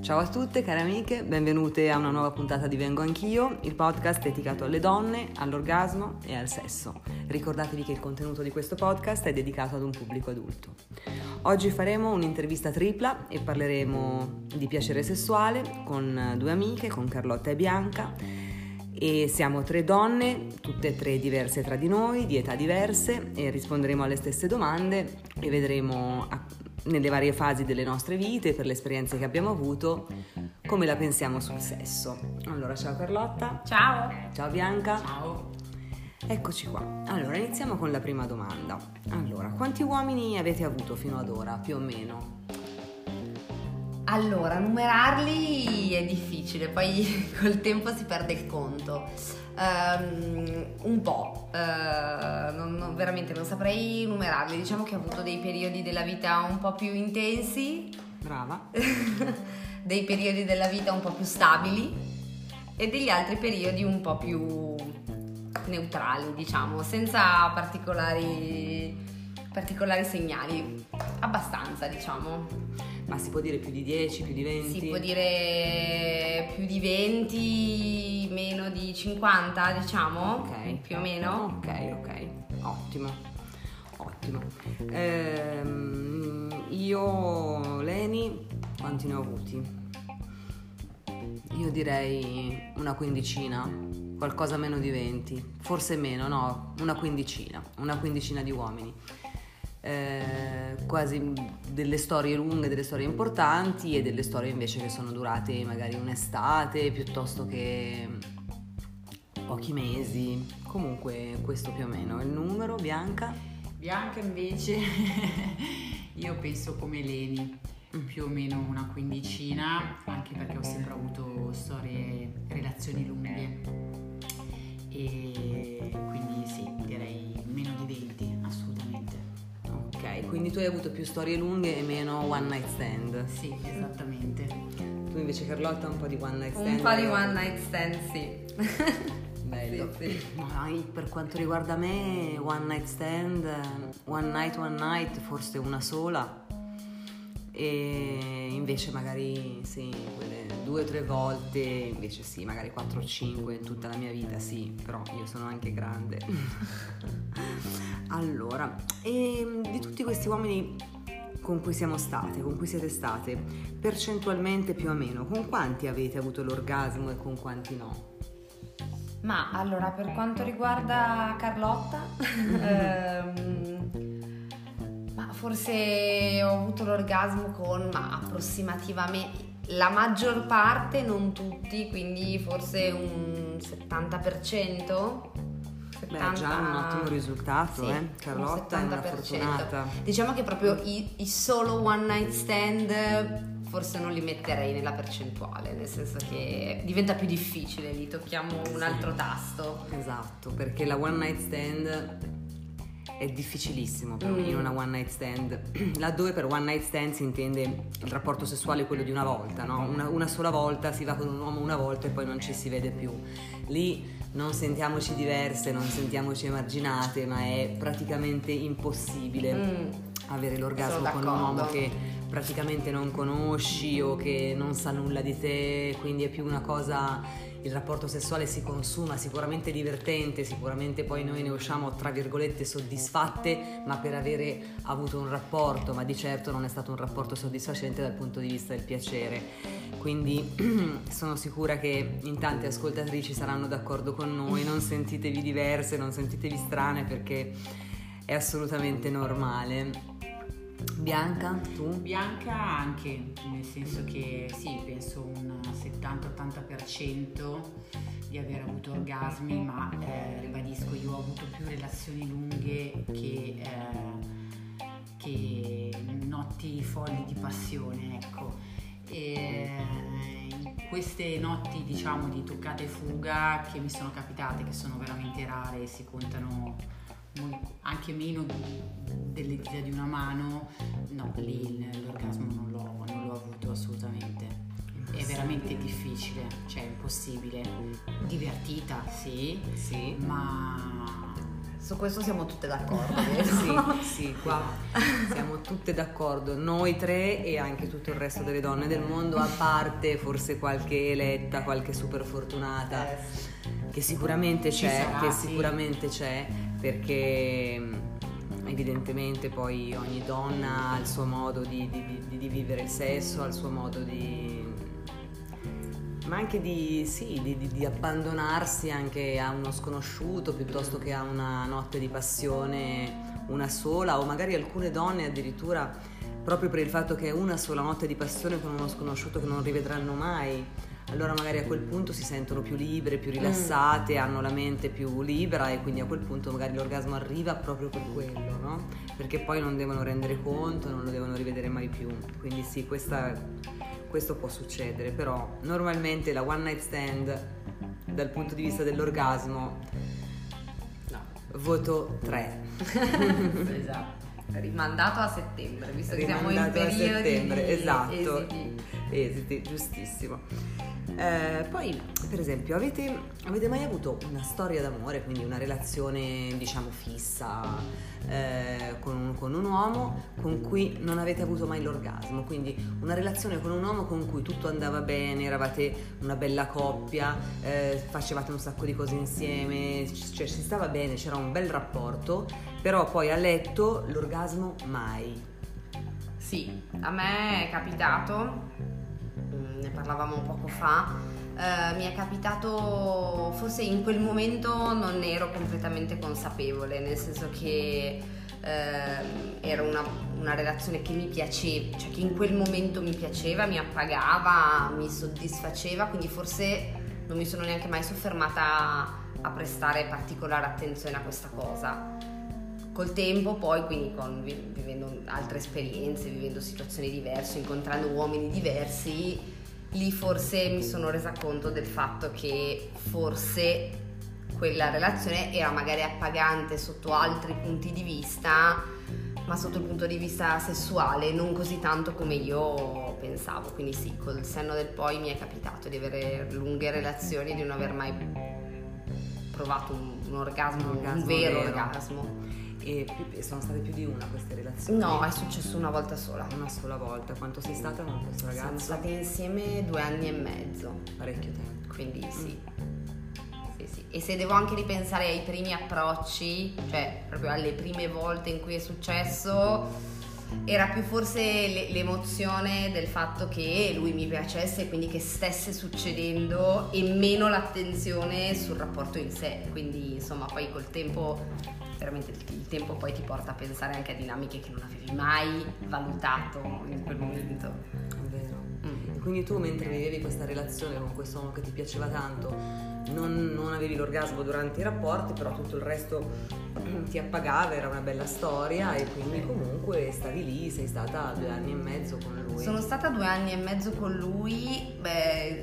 Ciao a tutte care amiche, benvenute a una nuova puntata di Vengo Anch'io, il podcast dedicato alle donne, all'orgasmo e al sesso. Ricordatevi che il contenuto di questo podcast è dedicato ad un pubblico adulto. Oggi faremo un'intervista tripla e parleremo di piacere sessuale con due amiche, con Carlotta e Bianca. E siamo tre donne, tutte e tre diverse tra di noi, di età diverse, e risponderemo alle stesse domande e vedremo nelle varie fasi delle nostre vite, per le esperienze che abbiamo avuto, come la pensiamo sul sesso. Allora, ciao Carlotta. Ciao. Ciao Bianca. Ciao. Eccoci qua. Allora, iniziamo con la prima domanda. Allora, quanti uomini avete avuto fino ad ora, più o meno? Allora, numerarli è difficile, poi col tempo si perde il conto. Um, un po', uh, non, non, veramente non saprei numerarli. Diciamo che ho avuto dei periodi della vita un po' più intensi. Brava. dei periodi della vita un po' più stabili e degli altri periodi un po' più neutrali, diciamo, senza particolari, particolari segnali. Abbastanza, diciamo. Ma si può dire più di 10, più di 20? Si può dire più di 20, meno di 50, diciamo. Ok. Più o meno. Ok, ok. Ottimo. Ottimo. Ehm, io, Leni, quanti ne ho avuti? Io direi una quindicina, qualcosa meno di 20, forse meno, no, una quindicina, una quindicina di uomini eh, quasi delle storie lunghe, delle storie importanti e delle storie invece che sono durate magari un'estate piuttosto che pochi mesi. Comunque questo più o meno è il numero, Bianca? Bianca invece io penso come Leni, mm. più o meno una quindicina, anche perché ho sempre avuto storie, relazioni lunghe. E quindi sì, direi meno di 20 quindi tu hai avuto più storie lunghe e meno one night stand. Sì, esattamente. Tu invece Carlotta un po' di one night stand. Un po' di one night stand, sì. Bello. Sì, sì. Ma per quanto riguarda me, one night stand, one night, one night, forse una sola. E invece magari sì, due o tre volte, invece sì, magari quattro o cinque in tutta la mia vita, sì, però io sono anche grande. allora, e di tutti questi uomini con cui siamo state, con cui siete state, percentualmente più o meno, con quanti avete avuto l'orgasmo e con quanti no? Ma allora, per quanto riguarda Carlotta, ehm, ma forse ho avuto l'orgasmo con ma approssimativamente la maggior parte, non tutti, quindi forse un 70%. Beh, già un ottimo risultato, sì, eh? Carlotta è una fortunata. Diciamo che proprio i, i, solo one night stand forse non li metterei nella percentuale, nel senso che diventa più difficile, lì tocchiamo un altro tasto. Esatto, perché la one night stand è difficilissimo per mm. in una one night stand, laddove per one night stand si intende il rapporto sessuale quello di una volta, no? una, una, sola volta si va con un uomo una volta e poi non ci si vede più. Lì non sentiamoci diverse, non sentiamoci emarginate, ma è praticamente impossibile mm. avere l'orgasmo con un uomo che praticamente non conosci o che non sa nulla di te, quindi è più una cosa il rapporto sessuale si consuma, sicuramente divertente, sicuramente poi noi ne usciamo tra virgolette soddisfatte, ma per avere avuto un rapporto, ma di certo non è stato un rapporto soddisfacente dal punto di vista del piacere. Quindi sono sicura che in tante ascoltatrici saranno d'accordo con noi, non sentitevi diverse, non sentitevi strane perché è assolutamente normale. Bianca, tu? Bianca anche, nel senso che sì, penso un 70-80% di aver avuto orgasmi, ma eh, ribadisco, io ho avuto più relazioni lunghe che, eh, che notti folli di passione, ecco. E, in queste notti diciamo di toccata e fuga che mi sono capitate, che sono veramente rare, si contano anche meno delle dita di una mano, no, lì l'orgasmo non l'ho, non l'ho avuto assolutamente. È veramente difficile, cioè impossibile. Divertita, sì, sì. ma Su questo siamo tutte d'accordo. sì, sì, qua siamo tutte d'accordo, noi tre e anche tutto il resto delle donne del mondo, a parte forse qualche eletta, qualche super fortunata, Eh, che sicuramente c'è, sarà, che sì. sicuramente c'è, perché mh, evidentemente poi ogni donna ha il suo modo di, di- di- di vivere il sesso, ha il suo modo di ma anche di, sì, di abbandonarsi anche a uno sconosciuto piuttosto che a una notte di passione una sola o magari alcune donne addirittura proprio per il fatto che è una sola notte di passione con uno sconosciuto che non rivedranno mai allora magari a quel punto si sentono più libere, più rilassate, hanno la mente più libera e quindi a quel punto magari l'orgasmo arriva proprio per quello, no? Perché poi non devono rendere conto, non lo devono rivedere mai più. Quindi sì, questa- questo può succedere, però normalmente la one night stand dal punto di vista dell'orgasmo No. voto 3. esatto. Rimandato a settembre, visto che siamo in Rimandato periodi esatto. esiti. Esiti, giustissimo. Eh, poi, per esempio, avete, avete mai avuto una storia d'amore, quindi una relazione, diciamo, fissa eh, con, con un uomo con cui non avete avuto mai l'orgasmo? Quindi una relazione con un uomo con cui tutto andava bene, eravate una bella coppia, eh, facevate un sacco di cose insieme, cioè si stava bene, c'era un bel rapporto, però poi a letto l'orgasmo mai. Sì, a me è capitato, parlavamo poco fa, eh, mi è capitato, forse in quel momento non ne ero completamente consapevole, nel senso che ehm, era una, una relazione che mi piaceva, cioè che in quel momento mi piaceva, mi appagava, mi soddisfaceva, quindi forse non mi sono neanche mai soffermata a prestare particolare attenzione a questa cosa. Col tempo poi quindi con- vi- vivendo altre esperienze vivendo situazioni diverse incontrando uomini diversi lì forse mi sono resa conto del fatto che forse quella relazione era magari appagante sotto altri punti di vista ma sotto il punto di vista sessuale non così tanto come io pensavo quindi sì col senno del poi mi è capitato di avere lunghe relazioni di non aver mai provato un, un orgasmo, Un un, orgasmo vero, vero. orgasmo E più- sono state più di una queste relazioni? No, è successo una volta sola. Una sola volta. Quanto sei stata con questo Siamo ragazzo? state insieme due anni e mezzo, Parecchio tempo. quindi sì. Sì, sì. E se devo anche ripensare ai primi approcci, cioè proprio alle prime volte in cui è successo, era più forse le- l'emozione del fatto che lui mi piacesse e quindi che stesse succedendo e meno l'attenzione sul rapporto in sé. Quindi insomma poi col tempo, veramente il- tempo poi ti porta a pensare anche a dinamiche che non avevi mai valutato in quel momento. Vero. Mm. Quindi tu mentre vivevi questa relazione con questo uomo che ti piaceva tanto, non, non avevi l'orgasmo durante i rapporti, però tutto il resto ti appagava, era una bella storia e quindi comunque stavi lì, sei stata due anni e mezzo con lui. Sono stata due anni e mezzo con lui, beh,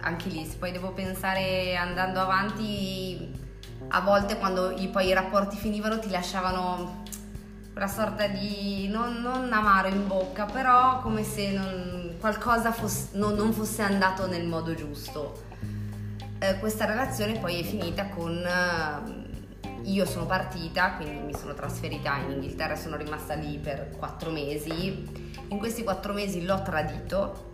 anche lì, se poi devo pensare andando avanti, a volte quando i, poi i rapporti finivano ti lasciavano quella sorta di, non, non amaro in bocca, però come se non- qualcosa fosse- non- non fosse andato nel modo giusto. Eh, questa relazione poi è finita con... eh, io sono partita, quindi mi sono trasferita in Inghilterra sono rimasta lì per quattro mesi. In questi quattro mesi l'ho tradito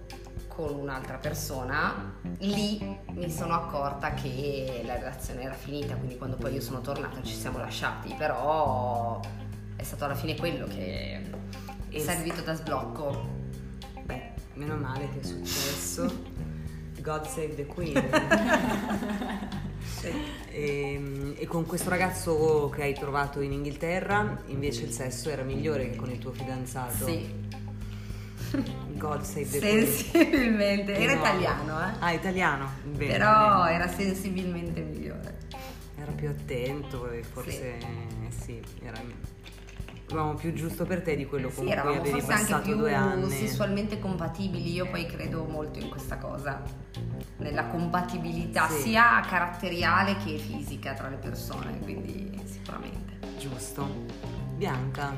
con un'altra persona. Lì mi sono accorta che la relazione era finita, quindi quando poi io sono tornata ci siamo lasciati, però è stato alla fine quello che è servito da sblocco. Beh, meno male che è successo. God save the Queen. e, e con questo ragazzo che hai trovato in Inghilterra, invece il sesso era migliore che con il tuo fidanzato. Sì, God save the sensibilmente. Era No. italiano, eh. Ah, italiano. Bene, Però bene. era sensibilmente migliore. Era più attento e forse sì, era eravamo più giusto per te di quello con Sì, cui eravamo avevi forse anche passato più due anni. sessualmente compatibili. Io poi credo molto in questa cosa, nella compatibilità Sì. sia caratteriale che fisica tra le persone, quindi sicuramente. Giusto. Bianca.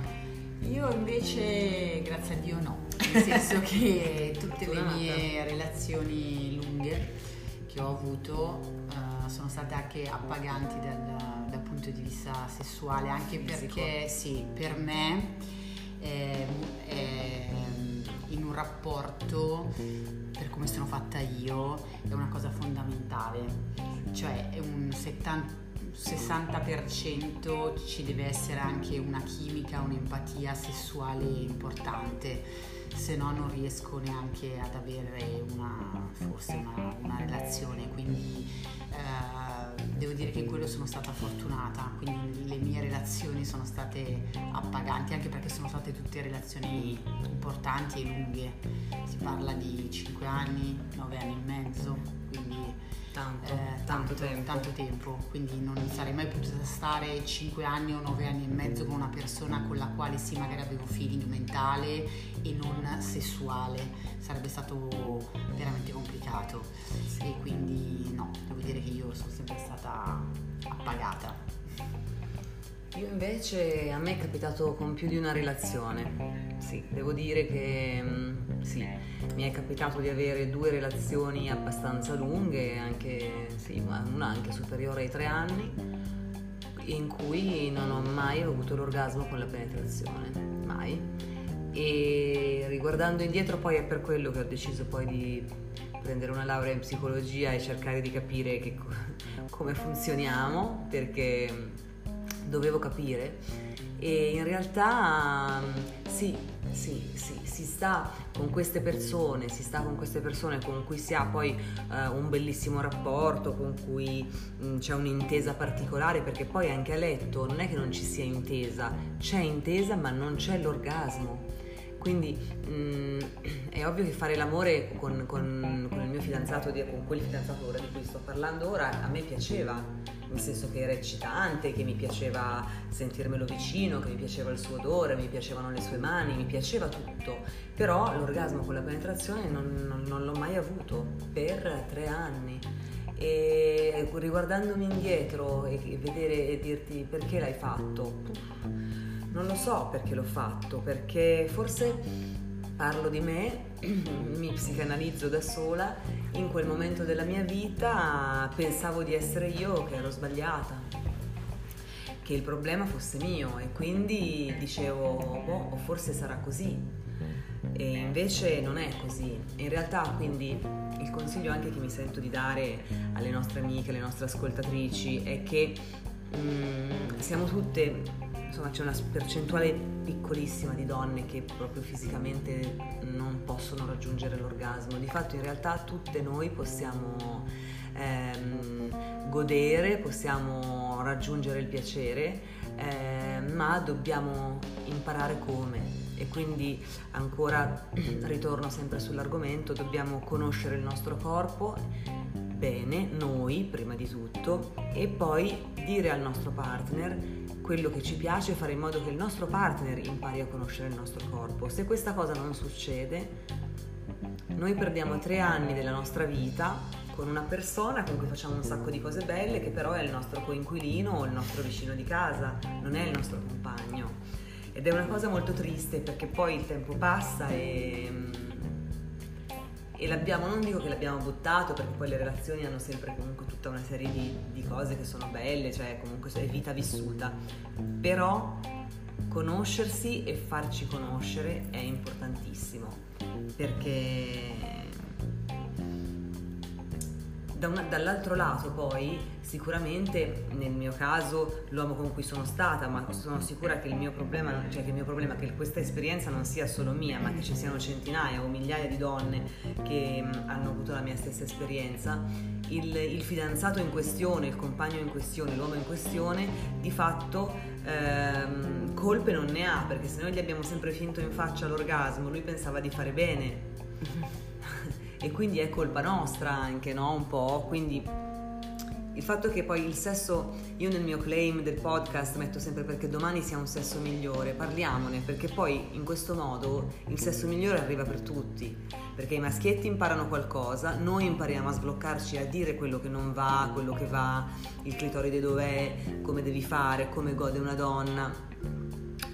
Io invece, grazie a Dio, no. Nel senso che tutte le mie relazioni lunghe che ho avuto eh, sono state anche appaganti dal, dal punto di vista sessuale, anche Fisico. perché sì, per me eh, eh, in un rapporto, per come sono fatta io, è una cosa fondamentale, cioè è un 70 60% ci deve essere anche una chimica, un'empatia sessuale importante, se no non riesco neanche ad avere una, forse una, una relazione, quindi eh, devo dire che in quello sono stata fortunata, quindi le mie relazioni sono state appaganti, anche perché sono state tutte relazioni importanti e lunghe, si parla di 5 anni, 9 anni e mezzo, quindi Tanto, eh, tanto, tempo. tanto tempo, quindi non sarei mai potuta stare 5 anni o 9 anni e mezzo con una persona con la quale sì magari avevo feeling mentale e non sessuale, sarebbe stato veramente complicato e quindi no, devo dire che io sono sempre stata appagata. Io invece a me è capitato con più di una relazione. Sì, devo dire che mm, sì, mi è capitato di avere due relazioni abbastanza lunghe, anche, sì, una anche superiore ai tre anni, in cui non ho mai avuto l'orgasmo con la penetrazione, mai. E riguardando indietro poi è per quello che ho deciso poi di prendere una laurea in psicologia e cercare di capire che co- come funzioniamo, perché dovevo capire e in realtà mm, sì, sì, sì, si sta con queste persone, si sta con queste persone con cui si ha poi eh, un bellissimo rapporto, con cui mh, c'è un'intesa particolare, perché poi anche a letto non è che non ci sia intesa, c'è intesa ma non c'è l'orgasmo. Quindi mh, è ovvio che fare l'amore con, con, con il mio fidanzato, con quel fidanzato ora di cui sto parlando ora, a me piaceva, nel senso che era eccitante, che mi piaceva sentirmelo vicino, che mi piaceva il suo odore, mi piacevano le sue mani, mi piaceva tutto, però l'orgasmo con la penetrazione non, non- non l'ho mai avuto per tre anni. E riguardandomi indietro e vedere e dirti perché l'hai fatto, non lo so perché l'ho fatto, perché forse parlo di me, mi psicanalizzo da sola, in quel momento della mia vita pensavo di essere io che ero sbagliata, che il problema fosse mio e quindi dicevo, boh, forse sarà così. E invece non è così. In realtà quindi il consiglio anche che mi sento di dare alle nostre amiche, alle nostre ascoltatrici è che mm, siamo tutte, insomma c'è una percentuale piccolissima di donne che proprio fisicamente non possono raggiungere l'orgasmo. Di fatto in realtà tutte noi possiamo ehm, godere, possiamo raggiungere il piacere, eh, ma dobbiamo imparare come. E quindi ancora ritorno sempre sull'argomento, dobbiamo conoscere il nostro corpo bene, noi prima di tutto, e poi dire al nostro partner quello che ci piace e fare in modo che il nostro partner impari a conoscere il nostro corpo. Se questa cosa non succede, noi perdiamo tre anni della nostra vita con una persona con cui facciamo un sacco di cose belle che però è il nostro coinquilino o il nostro vicino di casa, non è il nostro compagno. Ed è una cosa molto triste perché poi il tempo passa e, e l'abbiamo, non dico che l'abbiamo buttato perché poi le relazioni hanno sempre comunque tutta una serie di, di cose che sono belle, cioè comunque è vita vissuta, però conoscersi e farci conoscere è importantissimo perché da una- dall'altro lato poi sicuramente nel mio caso l'uomo con cui sono stata ma sono sicura che il mio problema cioè che mio problema che questa esperienza non sia solo mia ma che ci siano centinaia o migliaia di donne che hanno avuto la mia stessa esperienza. Il, il fidanzato in questione il compagno in questione l'uomo in questione di fatto ehm, colpe non ne ha perché se noi gli abbiamo sempre finto in faccia l'orgasmo lui pensava di fare bene e quindi è colpa nostra anche, no? Un po'. Quindi il fatto che poi il sesso, io nel mio claim del podcast metto sempre perché domani sia un sesso migliore, parliamone, perché poi in questo modo il sesso migliore arriva per tutti, perché i maschietti imparano qualcosa, noi impariamo a sbloccarci, a dire quello che non va, quello che va, il clitoride dov'è, come devi fare, come gode una donna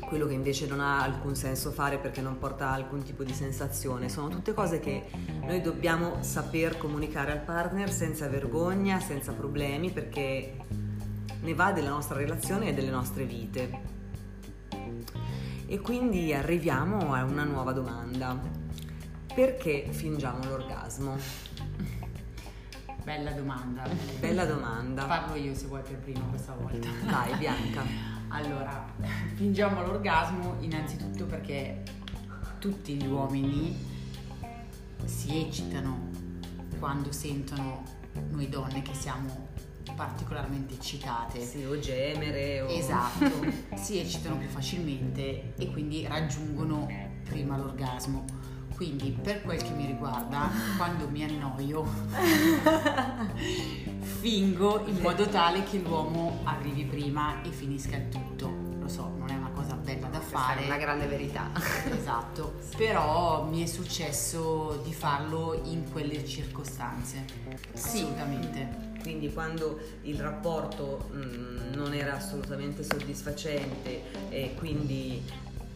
quello che invece non ha alcun senso fare perché non porta alcun tipo di sensazione. Sono tutte cose che noi dobbiamo saper comunicare al partner senza vergogna, senza problemi, perché ne va della nostra relazione e delle nostre vite. E quindi arriviamo a una nuova domanda. Perché fingiamo l'orgasmo? Bella domanda. Bella domanda. Parlo io se vuoi per prima questa volta. Vai Bianca. Allora, fingiamo l'orgasmo innanzitutto perché tutti gli uomini si eccitano quando sentono noi donne che siamo particolarmente eccitate. Sì, o gemere. O... Esatto, si eccitano più facilmente e quindi raggiungono prima l'orgasmo. Quindi per quel che mi riguarda, quando mi annoio, fingo in modo tale che l'uomo arrivi prima e finisca il tutto. Lo so, non è una cosa bella da fare. È una grande verità. Esatto, però mi è successo di farlo in quelle circostanze. Sì. Assolutamente. Quindi quando il rapporto mh, non era assolutamente soddisfacente e quindi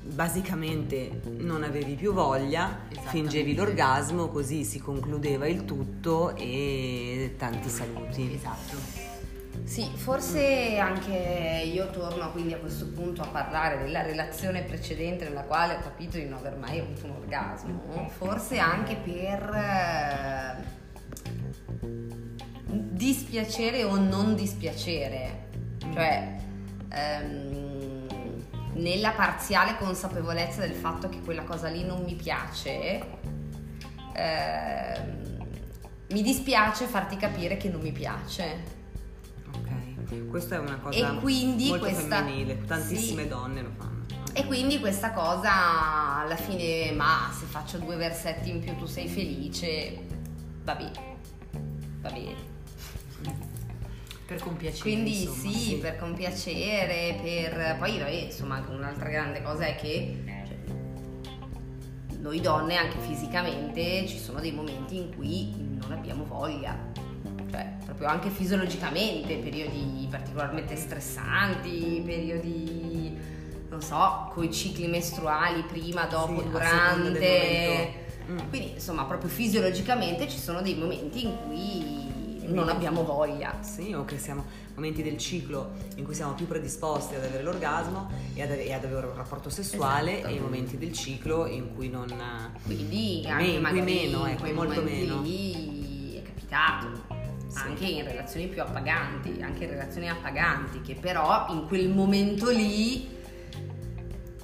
basicamente non avevi più voglia, fingevi l'orgasmo, così si concludeva il tutto e tanti saluti. Esatto. Sì, forse anche io torno quindi a questo punto a parlare della relazione precedente nella quale ho capito di non aver mai avuto un orgasmo, forse anche per eh, dispiacere o non dispiacere, cioè ehm, nella parziale consapevolezza del fatto che quella cosa lì non mi piace, ehm, mi dispiace farti capire che non mi piace. Ok, questa è una cosa E quindi molto questa- femminile, tantissime sì. donne lo fanno. E quindi questa cosa alla fine, ma se faccio due versetti in più tu sei felice, va bene, va bene. Per compiacere. Quindi insomma, sì, per compiacere, per... Poi vabbè, insomma anche un'altra grande cosa è che cioè, noi donne anche fisicamente ci sono dei momenti in cui non abbiamo voglia. Cioè, proprio anche fisiologicamente, periodi particolarmente stressanti, periodi, non so, coi cicli mestruali, prima, dopo, Sì, durante. Mm. Quindi, insomma, proprio fisiologicamente ci sono dei momenti in cui non abbiamo voglia. Sì, o che siamo momenti del ciclo in cui siamo più predisposti ad avere l'orgasmo e ad, e ad avere un rapporto sessuale Esatto. e i momenti del ciclo in cui non... Quindi anche Meno, in meno, in ecco, quei molto meno. lì è capitato. Sì. Anche in relazioni più appaganti, anche in relazioni appaganti, che però in quel momento lì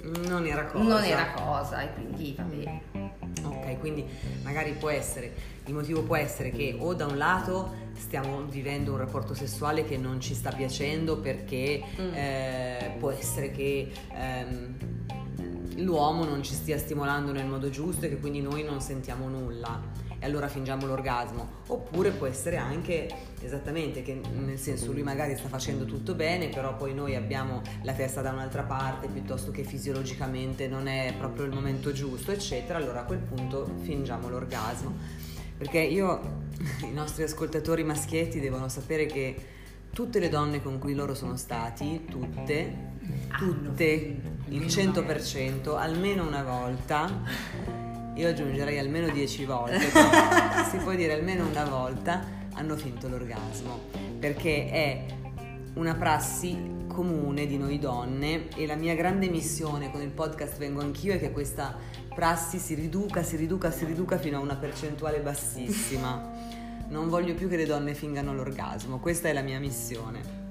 Non era cosa. non era cosa e quindi va bene. Ok, quindi magari può essere, il motivo può essere che o da un lato stiamo vivendo un rapporto sessuale che non ci sta piacendo perché Mm. eh, può essere che ehm, l'uomo non ci stia stimolando nel modo giusto e che quindi noi non sentiamo nulla e allora fingiamo l'orgasmo oppure può essere anche esattamente che nel senso lui magari sta facendo tutto bene però poi noi abbiamo la testa da un'altra parte piuttosto che fisiologicamente non è proprio il momento giusto eccetera allora a quel punto fingiamo l'orgasmo perché io i nostri ascoltatori maschietti devono sapere che tutte le donne con cui loro sono stati tutte tutte il 100% almeno una volta io aggiungerei almeno 10 volte, si può dire almeno una volta hanno finto l'orgasmo, perché è una prassi comune di noi donne e la mia grande missione con il podcast Vengo Anch'io è che questa prassi si riduca, si riduca, si riduca fino a una percentuale bassissima. Non voglio più che le donne fingano l'orgasmo, questa è la mia missione.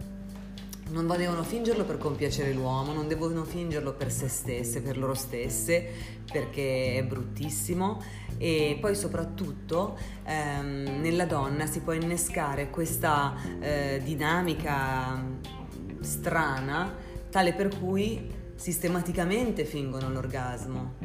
Non devono fingerlo per compiacere l'uomo, non devono fingerlo per se stesse, per loro stesse, perché è bruttissimo. E poi soprattutto ehm, nella donna si può innescare questa eh, dinamica strana, tale per cui sistematicamente fingono l'orgasmo.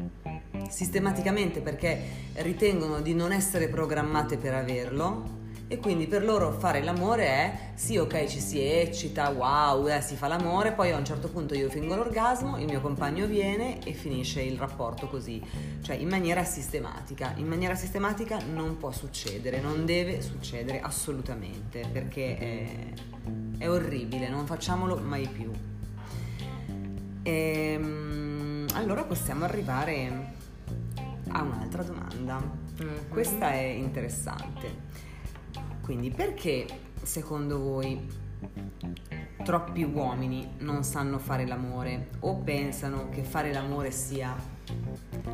Sistematicamente perché ritengono di non essere programmate per averlo e quindi per loro fare l'amore è sì ok ci si eccita, wow, eh, si fa l'amore, poi a un certo punto io fingo l'orgasmo, il mio compagno viene e finisce il rapporto così, cioè in maniera sistematica. In maniera sistematica non può succedere, non deve succedere assolutamente perché è, è orribile, non facciamolo mai più. Ehm, allora possiamo arrivare a un'altra domanda. Questa è interessante. Quindi perché secondo voi troppi uomini non sanno fare l'amore o pensano che fare l'amore sia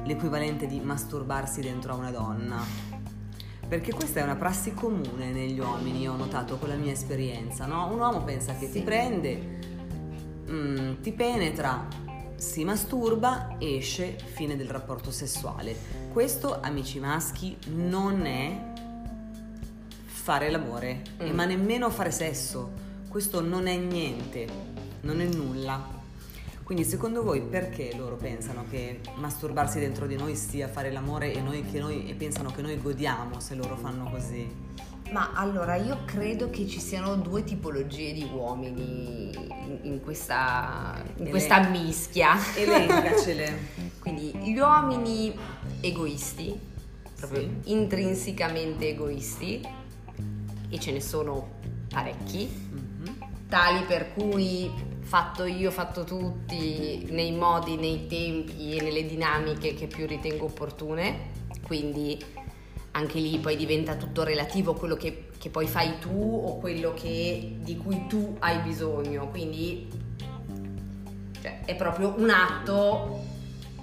l'equivalente di masturbarsi dentro a una donna. Perché questa è una prassi comune negli uomini, ho notato con la mia esperienza, no? Un uomo pensa che Sì. ti prende, mm, ti penetra, si masturba, esce, fine del rapporto sessuale. Questo, amici maschi, non è fare l'amore, Mm. ma nemmeno fare sesso. Questo non è niente, non è nulla. Quindi secondo voi perché loro pensano che masturbarsi dentro di noi sia fare l'amore e, noi, che noi, e pensano che noi godiamo se loro fanno così? Ma allora io credo che ci siano due tipologie di uomini in, in questa, in Ele- questa mischia. Elencacele. Quindi gli uomini egoisti, proprio Sì. intrinsecamente egoisti, e ce ne sono parecchi, Mhm. Tali per cui fatto io, fatto tutti, nei modi, nei tempi e nelle dinamiche che più ritengo opportune. Quindi anche lì poi diventa tutto relativo quello che, che poi fai tu o quello che- di cui tu hai bisogno. Quindi cioè, è proprio un atto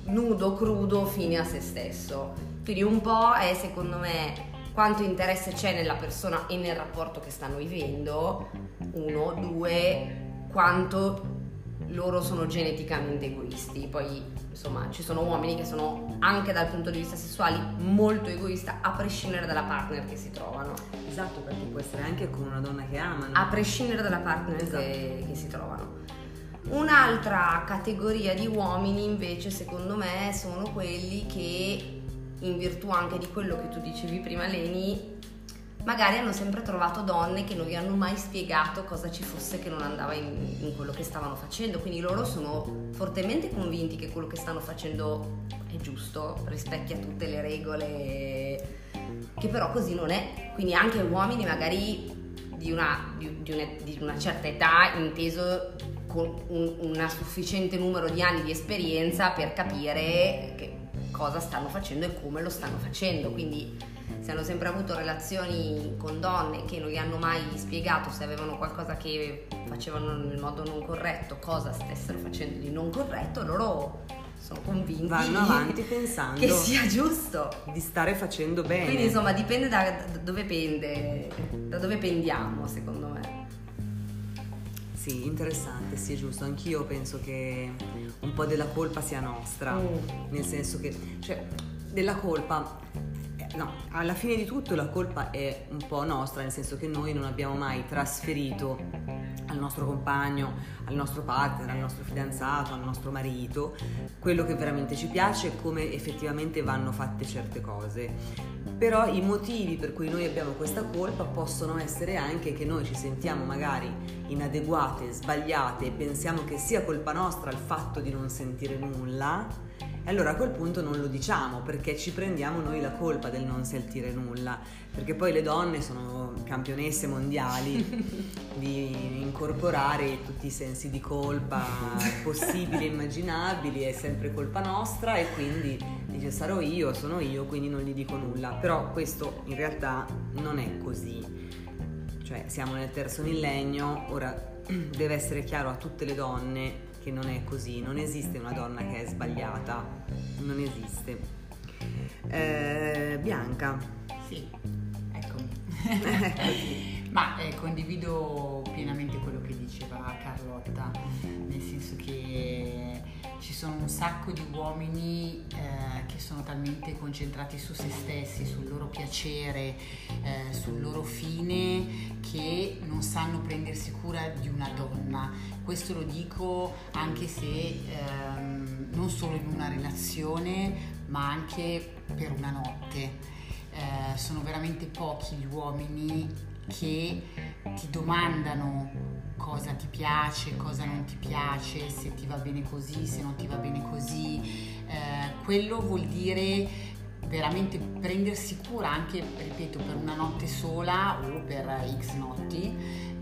nudo, crudo, fine a se stesso. Quindi un po' è secondo me quanto interesse c'è nella persona e nel rapporto che stanno vivendo, uno, due, quanto loro sono geneticamente egoisti. Poi, insomma, ci sono uomini che sono anche dal punto di vista sessuale molto egoista, a prescindere dalla partner che si trovano. Esatto, perché può essere anche con una donna che amano. A prescindere dalla partner Esatto. che, che si trovano. Un'altra categoria di uomini invece secondo me sono quelli che in virtù anche di quello che tu dicevi prima Leni magari hanno sempre trovato donne che non gli hanno mai spiegato cosa ci fosse che non andava in, in quello che stavano facendo. Quindi loro sono fortemente convinti che quello che stanno facendo è giusto rispecchia tutte le regole che però così non è. Quindi anche uomini magari di una, di- di una- di una certa età inteso con un, una sufficiente numero di anni di esperienza per capire che cosa stanno facendo e come lo stanno facendo. Quindi se hanno sempre avuto relazioni con donne che non gli hanno mai spiegato se avevano qualcosa che facevano nel modo non corretto, cosa stessero facendo di non corretto, loro sono convinti Vanno avanti pensando che sia giusto. di stare facendo bene. Quindi insomma dipende da, da dove pende, da dove pendiamo secondo me. Sì, interessante, sì, è giusto. Anch'io penso che un po' della colpa sia nostra, Mm. nel senso che, cioè, della colpa, eh, no, alla fine di tutto la colpa è un po' nostra, nel senso che noi non abbiamo mai trasferito al nostro compagno, al nostro partner, al nostro fidanzato, al nostro marito, quello che veramente ci piace e come effettivamente vanno fatte certe cose. Però i motivi per cui noi abbiamo questa colpa possono essere anche che noi ci sentiamo magari inadeguate, sbagliate e pensiamo che sia colpa nostra il fatto di non sentire nulla. E allora a quel punto non lo diciamo perché ci prendiamo noi la colpa del non sentire nulla, perché poi le donne sono campionesse mondiali di incorporare tutti i sensi di colpa possibili e immaginabili, è sempre colpa nostra e quindi dice sarò io, sono io, quindi non gli dico nulla. Però questo in realtà non è così. Cioè siamo nel terzo millennio, ora deve essere chiaro a tutte le donne che non è così, non esiste una donna che è sbagliata, non esiste. Eh, Bianca, Sì, eccomi. Ma eh, condivido pienamente quello che diceva Carlotta, sono un sacco di uomini eh, che sono talmente concentrati su se stessi, sul loro piacere, eh, sul loro fine, che non sanno prendersi cura di una donna. Questo lo dico anche se ehm, non solo in una relazione, ma anche per una notte. Eh, sono veramente pochi gli uomini che ti domandano cosa ti piace, cosa non ti piace, se ti va bene così, se non ti va bene così. Eh, quello vuol dire veramente prendersi cura anche, ripeto, per una notte sola o per x notti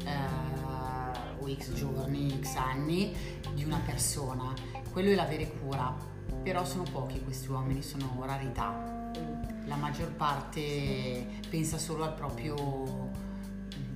eh, o x giorni, x anni di una persona. Quello è l'avere cura, però sono pochi questi uomini, sono rarità. La maggior parte pensa solo al proprio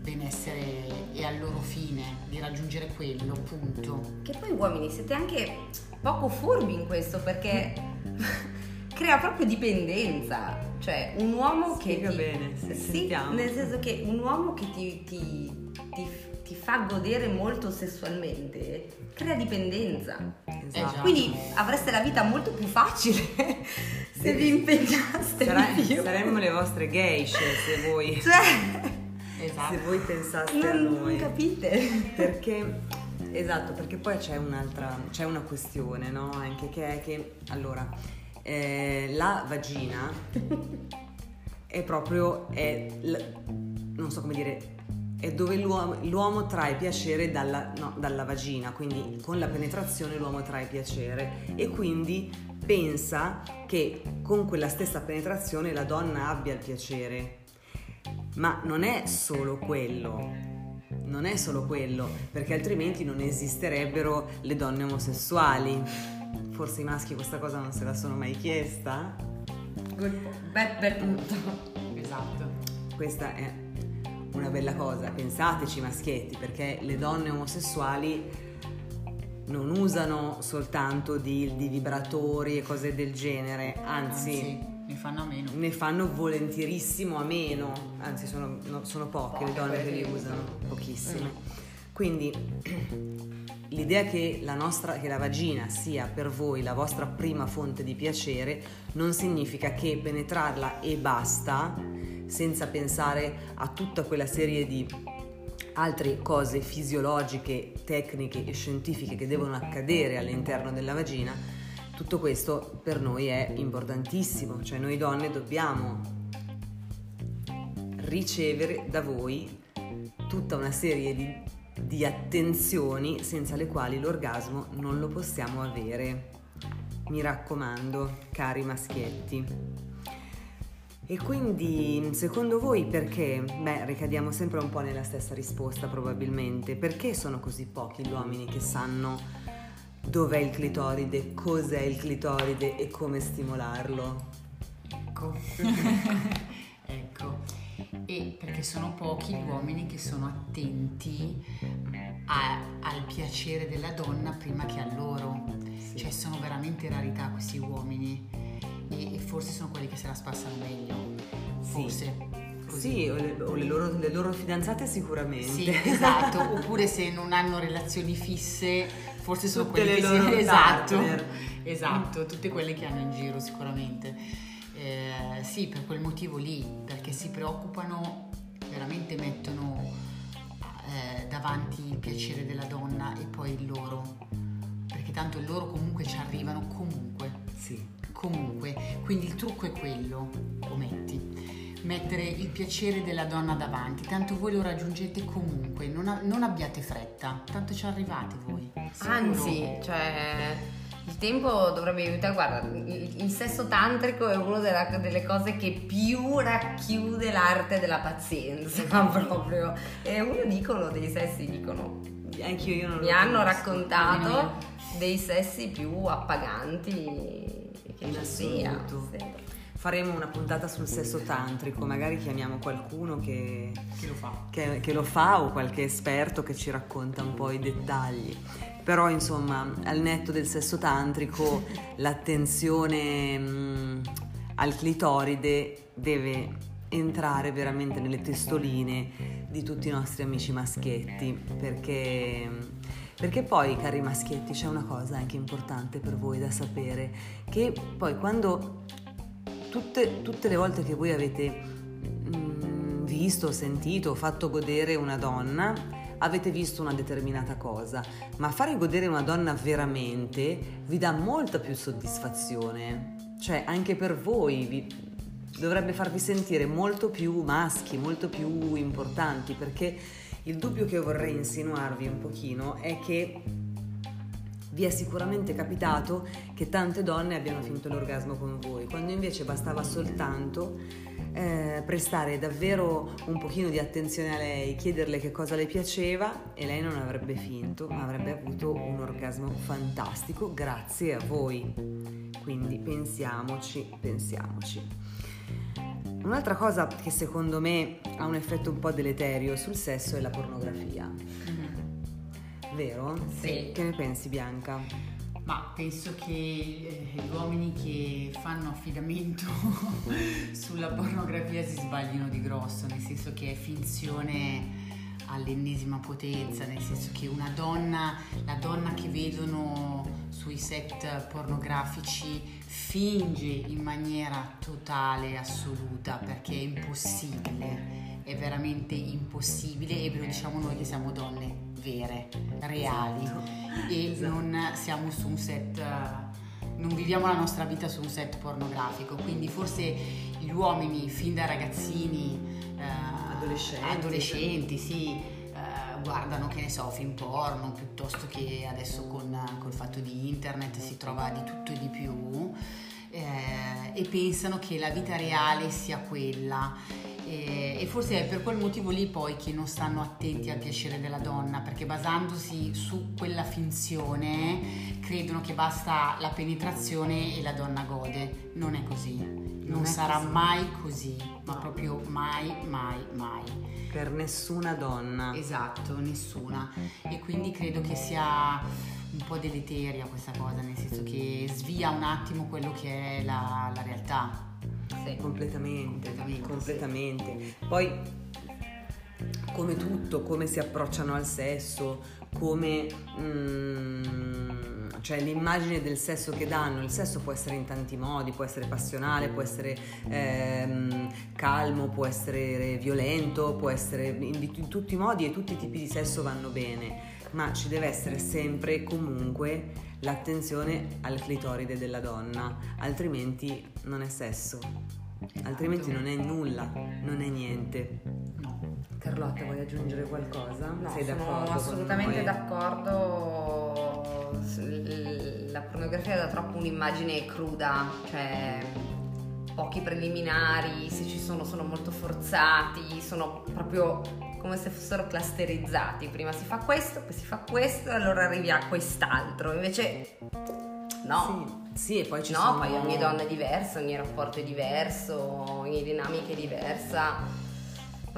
benessere e al loro fine, di raggiungere quello, punto. Che poi uomini siete anche poco furbi in questo perché crea proprio dipendenza. Cioè un uomo Spiega che... Ti, bene, se sì, sentiamo. nel senso che un uomo che ti, ti- ti- ti fa godere molto sessualmente crea dipendenza. Esatto. Quindi avreste la vita molto più facile se vi impegnaste più. saremmo le vostre geishe se voi, Cioè, Esatto. se voi pensaste a non, non noi. capite. Perché, esatto, perché poi c'è un'altra, c'è una questione, no? Anche che è che, allora, eh, la vagina è proprio, è non so come dire, è dove l'uomo, l'uomo trae piacere dalla, no, dalla vagina, quindi con la penetrazione l'uomo trae piacere e quindi pensa che con quella stessa penetrazione la donna abbia il piacere. Ma non è solo quello, non è solo quello, perché altrimenti non esisterebbero le donne omosessuali. Forse i maschi questa cosa non se la sono mai chiesta? Bel, bel punto. Esatto. Questa è una bella cosa, pensateci maschietti, perché le donne omosessuali non usano soltanto di, di vibratori e cose del genere, anzi ne fanno a meno. ne fanno volentierissimo a meno, anzi sono, no, sono poche le donne che li usano, pochissime. Quindi l'idea che la, nostra, che la vagina sia per voi la vostra prima fonte di piacere non significa che penetrarla e basta, senza pensare a tutta quella serie di altre cose fisiologiche, tecniche e scientifiche che devono accadere all'interno della vagina, tutto questo per noi è importantissimo, cioè noi donne dobbiamo ricevere da voi tutta una serie di, di attenzioni senza le quali l'orgasmo non lo possiamo avere. Mi raccomando, cari maschietti. E quindi, secondo voi perché? Beh, ricadiamo sempre un po' nella stessa risposta probabilmente. Perché sono così pochi gli uomini che sanno dov'è il clitoride, cos'è il clitoride e come stimolarlo? Ecco. ecco. E perché sono pochi gli uomini che sono attenti a- al piacere della donna prima che a loro. Sì. Cioè sono veramente rarità questi uomini e, e forse sono quelli che se la spassano meglio. Forse. Così. Sì, o, le, o le loro, le loro fidanzate sicuramente. Sì, esatto. Oppure se non hanno relazioni fisse, forse sono Tutte quelle le che loro si... Esatto, esatto, tutte quelle che hanno in giro sicuramente. Eh, sì, per quel motivo lì, perché si preoccupano, veramente mettono eh, davanti il piacere della donna e poi il loro. Perché tanto loro comunque ci arrivano comunque Sì. comunque. Quindi il trucco è quello, ometti, mettere il piacere della donna davanti, tanto voi lo raggiungete comunque, non, a- non abbiate fretta, tanto ci arrivate voi. sicuro. Anzi, cioè, il tempo dovrebbe aiutare. Guarda, il, il sesso tantrico è una della- delle cose che più racchiude l'arte della pazienza, proprio. E uno dicono dei sessi, dicono. Anche io non Mi lo hanno raccontato dei sessi più appaganti che ci sia. Sì. Faremo una puntata sul sesso tantrico, magari chiamiamo qualcuno che, Chi lo fa? che- che lo fa o qualche esperto che ci racconta un po' i dettagli. Però insomma, al netto del sesso tantrico, l'attenzione mh, al clitoride deve entrare veramente nelle testoline di tutti i nostri amici maschietti, perché, perché poi, cari maschietti, c'è una cosa anche importante per voi da sapere, che poi quando tutte, tutte le volte che voi avete mm, visto, sentito, fatto godere una donna, avete visto una determinata cosa, ma fare godere una donna veramente vi dà molta più soddisfazione. Cioè, anche per voi vi- dovrebbe farvi sentire molto più maschi, molto più importanti, perché il dubbio che vorrei insinuarvi un pochino è che vi è sicuramente capitato che tante donne abbiano finto l'orgasmo con voi, quando invece bastava soltanto eh, prestare davvero un pochino di attenzione a lei, chiederle che cosa le piaceva e lei non avrebbe finto, ma avrebbe avuto un orgasmo fantastico grazie a voi. Quindi pensiamoci, pensiamoci. Un'altra cosa che secondo me ha un effetto un po' deleterio sul sesso è la pornografia. Vero? Sì. Che ne pensi Bianca? Ma penso che eh, gli uomini che fanno affidamento sulla pornografia si sbaglino di grosso, nel senso che è finzione all'ennesima potenza, nel senso che una donna, la donna che vedono sui set pornografici finge in maniera totale, assoluta, perché è impossibile, è veramente impossibile e ve lo diciamo noi che siamo donne vere, reali esatto. e esatto. non siamo su un set non viviamo la nostra vita su un set pornografico, quindi forse gli uomini fin da ragazzini eh, adolescenti, adolescenti sì, eh, guardano che ne so film porno piuttosto che adesso con, col fatto di internet si trova di tutto e di più eh, e pensano che la vita reale sia quella e, forse è per quel motivo lì poi che non stanno attenti al piacere della donna perché basandosi su quella finzione credono che basta la penetrazione e la donna gode non è così non, sarà così. mai così, ma no. proprio mai, mai, mai. Per nessuna donna. Esatto, nessuna. E quindi credo che sia un po' deleteria questa cosa, nel senso che svia un attimo quello che è la, la realtà. Sì. Completamente, completamente. completamente. Sì. Poi, come tutto, come si approcciano al sesso, come... Mm, cioè l'immagine del sesso che danno, il sesso può essere in tanti modi, può essere passionale, può essere ehm, calmo, può essere violento, può essere in, in tutti i modi e tutti i tipi di sesso vanno bene, ma ci deve essere sempre e comunque l'attenzione al clitoride della donna, altrimenti non è sesso, altrimenti non è nulla, non è niente. Carlotta, vuoi aggiungere qualcosa? No, Sei sono d'accordo assolutamente d'accordo. La pornografia dà troppo un'immagine cruda, cioè pochi preliminari, se ci sono sono molto forzati, sono proprio come se fossero clusterizzati, prima si fa questo, poi si fa questo, allora arrivi a quest'altro, invece no. Sì, sì e poi ci no, sono... poi ogni donna è diversa, ogni rapporto è diverso, ogni dinamica è diversa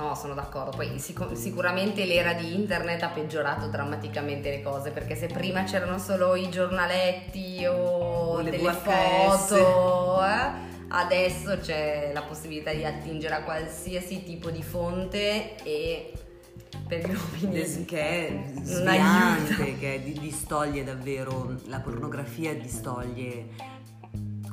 No, sono d'accordo. Poi sic- sicuramente l'era di internet ha peggiorato drammaticamente le cose, perché se prima c'erano solo i giornaletti o, o delle foto, eh, adesso c'è la possibilità di attingere a qualsiasi tipo di fonte e per gli uomini che è sviante, che distoglie davvero la pornografia distoglie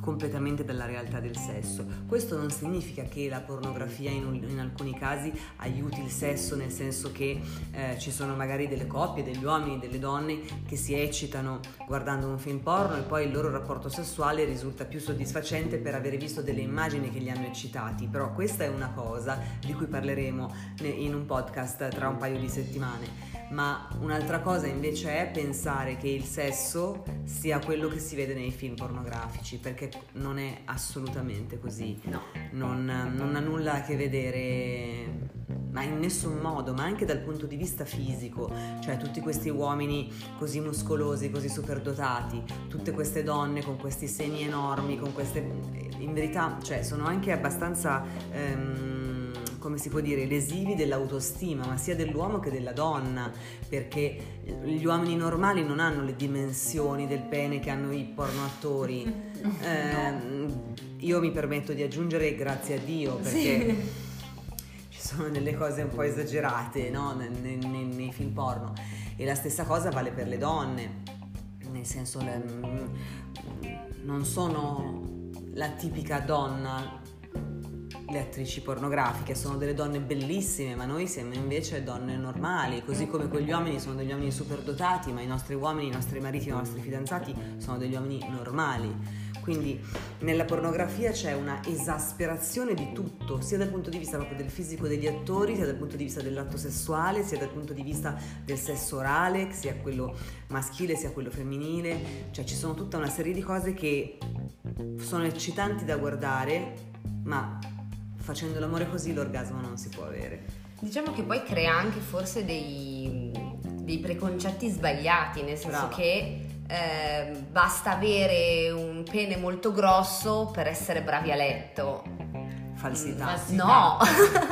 completamente dalla realtà del sesso. Questo non significa che la pornografia in, in alcuni casi aiuti il sesso, nel senso che eh, ci sono magari delle coppie, degli uomini, delle donne che si eccitano guardando un film porno e poi il loro rapporto sessuale risulta più soddisfacente per avere visto delle immagini che li hanno eccitati. Però questa è una cosa di cui parleremo in un podcast tra un paio di settimane ma un'altra cosa invece è pensare che il sesso sia quello che si vede nei film pornografici, perché non è assolutamente così. No. Non, non ha nulla a che vedere ma in nessun modo, ma anche dal punto di vista fisico, cioè tutti questi uomini così muscolosi, così superdotati, tutte queste donne con questi seni enormi, con queste... in verità, cioè sono anche abbastanza... Ehm, come si può dire, lesivi dell'autostima, ma sia dell'uomo che della donna, perché gli uomini normali non hanno le dimensioni del pene che hanno i pornoattori. eh, io mi permetto di aggiungere grazie a Dio, perché sì. ci sono delle cose un po' esagerate no? nei, nei, nei, film porno. E la stessa cosa vale per le donne, nel senso le, non sono la tipica donna le attrici pornografiche sono delle donne bellissime, ma noi siamo invece donne normali, così come quegli uomini sono degli uomini superdotati, ma i nostri uomini, i nostri mariti, i nostri fidanzati sono degli uomini normali. Quindi nella pornografia c'è una esasperazione di tutto, sia dal punto di vista proprio del fisico degli attori, sia dal punto di vista dell'atto sessuale, sia dal punto di vista del sesso orale, sia quello maschile sia quello femminile, cioè ci sono tutta una serie di cose che sono eccitanti da guardare, ma facendo l'amore così l'orgasmo non si può avere. Diciamo che poi crea anche forse dei, dei preconcetti sbagliati, nel senso Brava. che eh, basta avere un pene molto grosso per essere bravi a letto. Falsità. Falsità. No,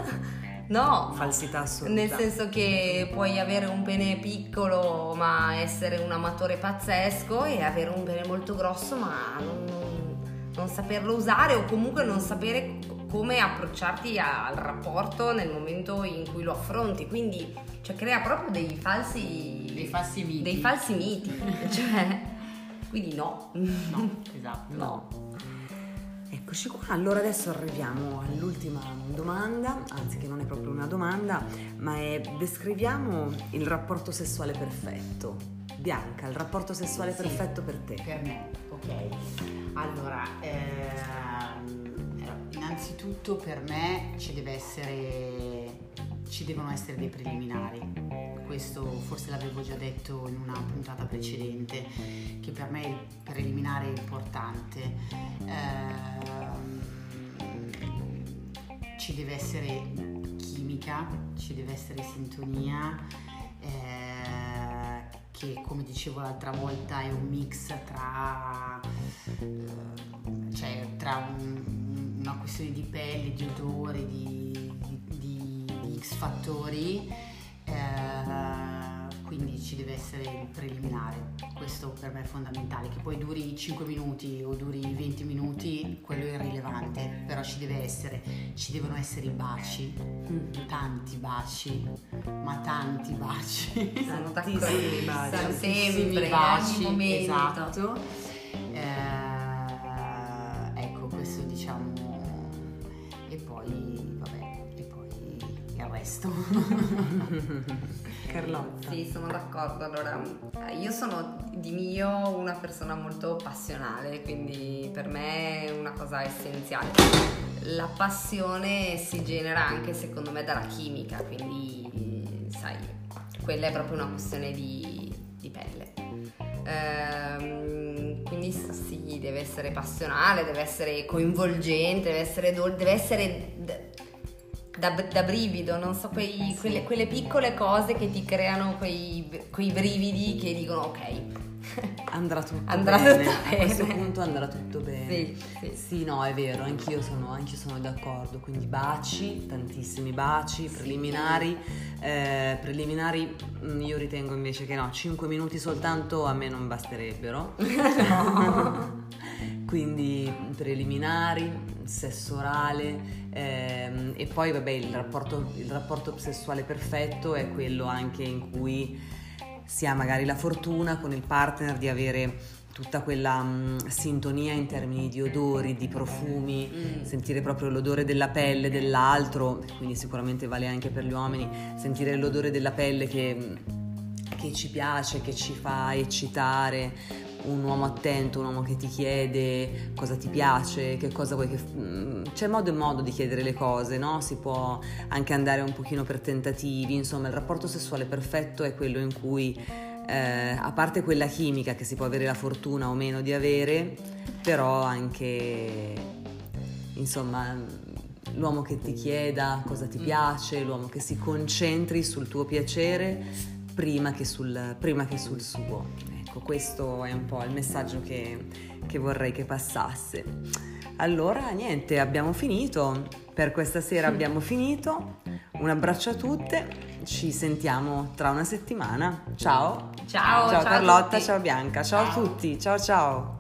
no. Falsità assoluta. Nel senso che puoi avere un pene piccolo ma essere un amatore pazzesco e avere un pene molto grosso ma non, non- non saperlo usare o comunque non sapere come approcciarti a- al rapporto nel momento in cui lo affronti. Quindi cioè, crea proprio dei falsi, Dei falsi miti. dei falsi miti. cioè, quindi no. No, esatto. No. Eccoci qua, allora adesso arriviamo all'ultima domanda, anzi che non è proprio una domanda, ma è descriviamo il rapporto sessuale perfetto. Bianca, il rapporto sessuale Sì. perfetto per te. Per me, ok. Allora, ehm, innanzitutto per me ci essere, ci devono essere dei preliminari. Questo forse l'avevo già detto in una puntata precedente, che per me il preliminare è importante. Ehm, ci deve essere chimica, ci deve essere sintonia, eh, che come dicevo l'altra volta è un mix tra, eh, cioè, tra un- una questione di pelle, di odori, di, di- di X fattori. eh, quindi ci deve essere il preliminare, questo per me è fondamentale, che poi duri 5 minuti o duri 20 minuti, quello è irrilevante, però ci deve essere, ci devono essere i baci, tanti baci, ma tanti baci. Sono Tantissimi baci. Tantissimi sempre baci, momento. esatto. Eh, ecco, questo diciamo. Il resto. Carlotta. Sì, sono d'accordo. Allora, io sono di mio una persona molto passionale, quindi per me è una cosa essenziale. La passione si genera anche secondo me dalla chimica, quindi sai, quella è proprio una questione di, di pelle. Ehm, quindi sì, deve essere passionale, deve essere coinvolgente, deve essere, dol- deve essere da, da brivido, non so, quei- quelle, quelle piccole cose che ti creano quei, quei brividi che dicono ok. Andrà tutto Andrà bene. tutto A questo bene. punto andrà tutto bene. Sì, sì. Sì, no, è vero, anch'io sono, anch'io sono d'accordo. Quindi baci, tantissimi baci, preliminari. eh, preliminari mm, io ritengo invece che no, 5 minuti soltanto a me non basterebbero. Quindi preliminari, sesso orale ehm, e poi vabbè il rapporto, il rapporto sessuale perfetto è quello anche in cui si ha magari la fortuna con il partner di avere tutta quella mm, sintonia in termini di odori, di profumi, Mm. sentire proprio l'odore della pelle dell'altro, quindi sicuramente vale anche per gli uomini, sentire l'odore della pelle che, che ci piace, che ci fa eccitare, un uomo attento, un uomo che ti chiede cosa ti piace, che cosa vuoi che... mm, C'è modo e modo di chiedere le cose, no? Si può anche andare un pochino per tentativi, insomma il rapporto sessuale perfetto è quello in cui, eh, a parte quella chimica che si può avere la fortuna o meno di avere, però anche, insomma, l'uomo che ti chieda cosa ti piace, l'uomo che si concentri sul tuo piacere prima che sul, prima che sul suo. Ecco, questo è un po' il messaggio che, che vorrei che passasse. Allora, niente, abbiamo finito. Per questa sera abbiamo finito. Un abbraccio a tutte. Ci sentiamo tra una settimana. Ciao. Ciao, ciao a Carlotta, ciao Bianca. Ciao, a Ciao. tutti. Ciao ciao.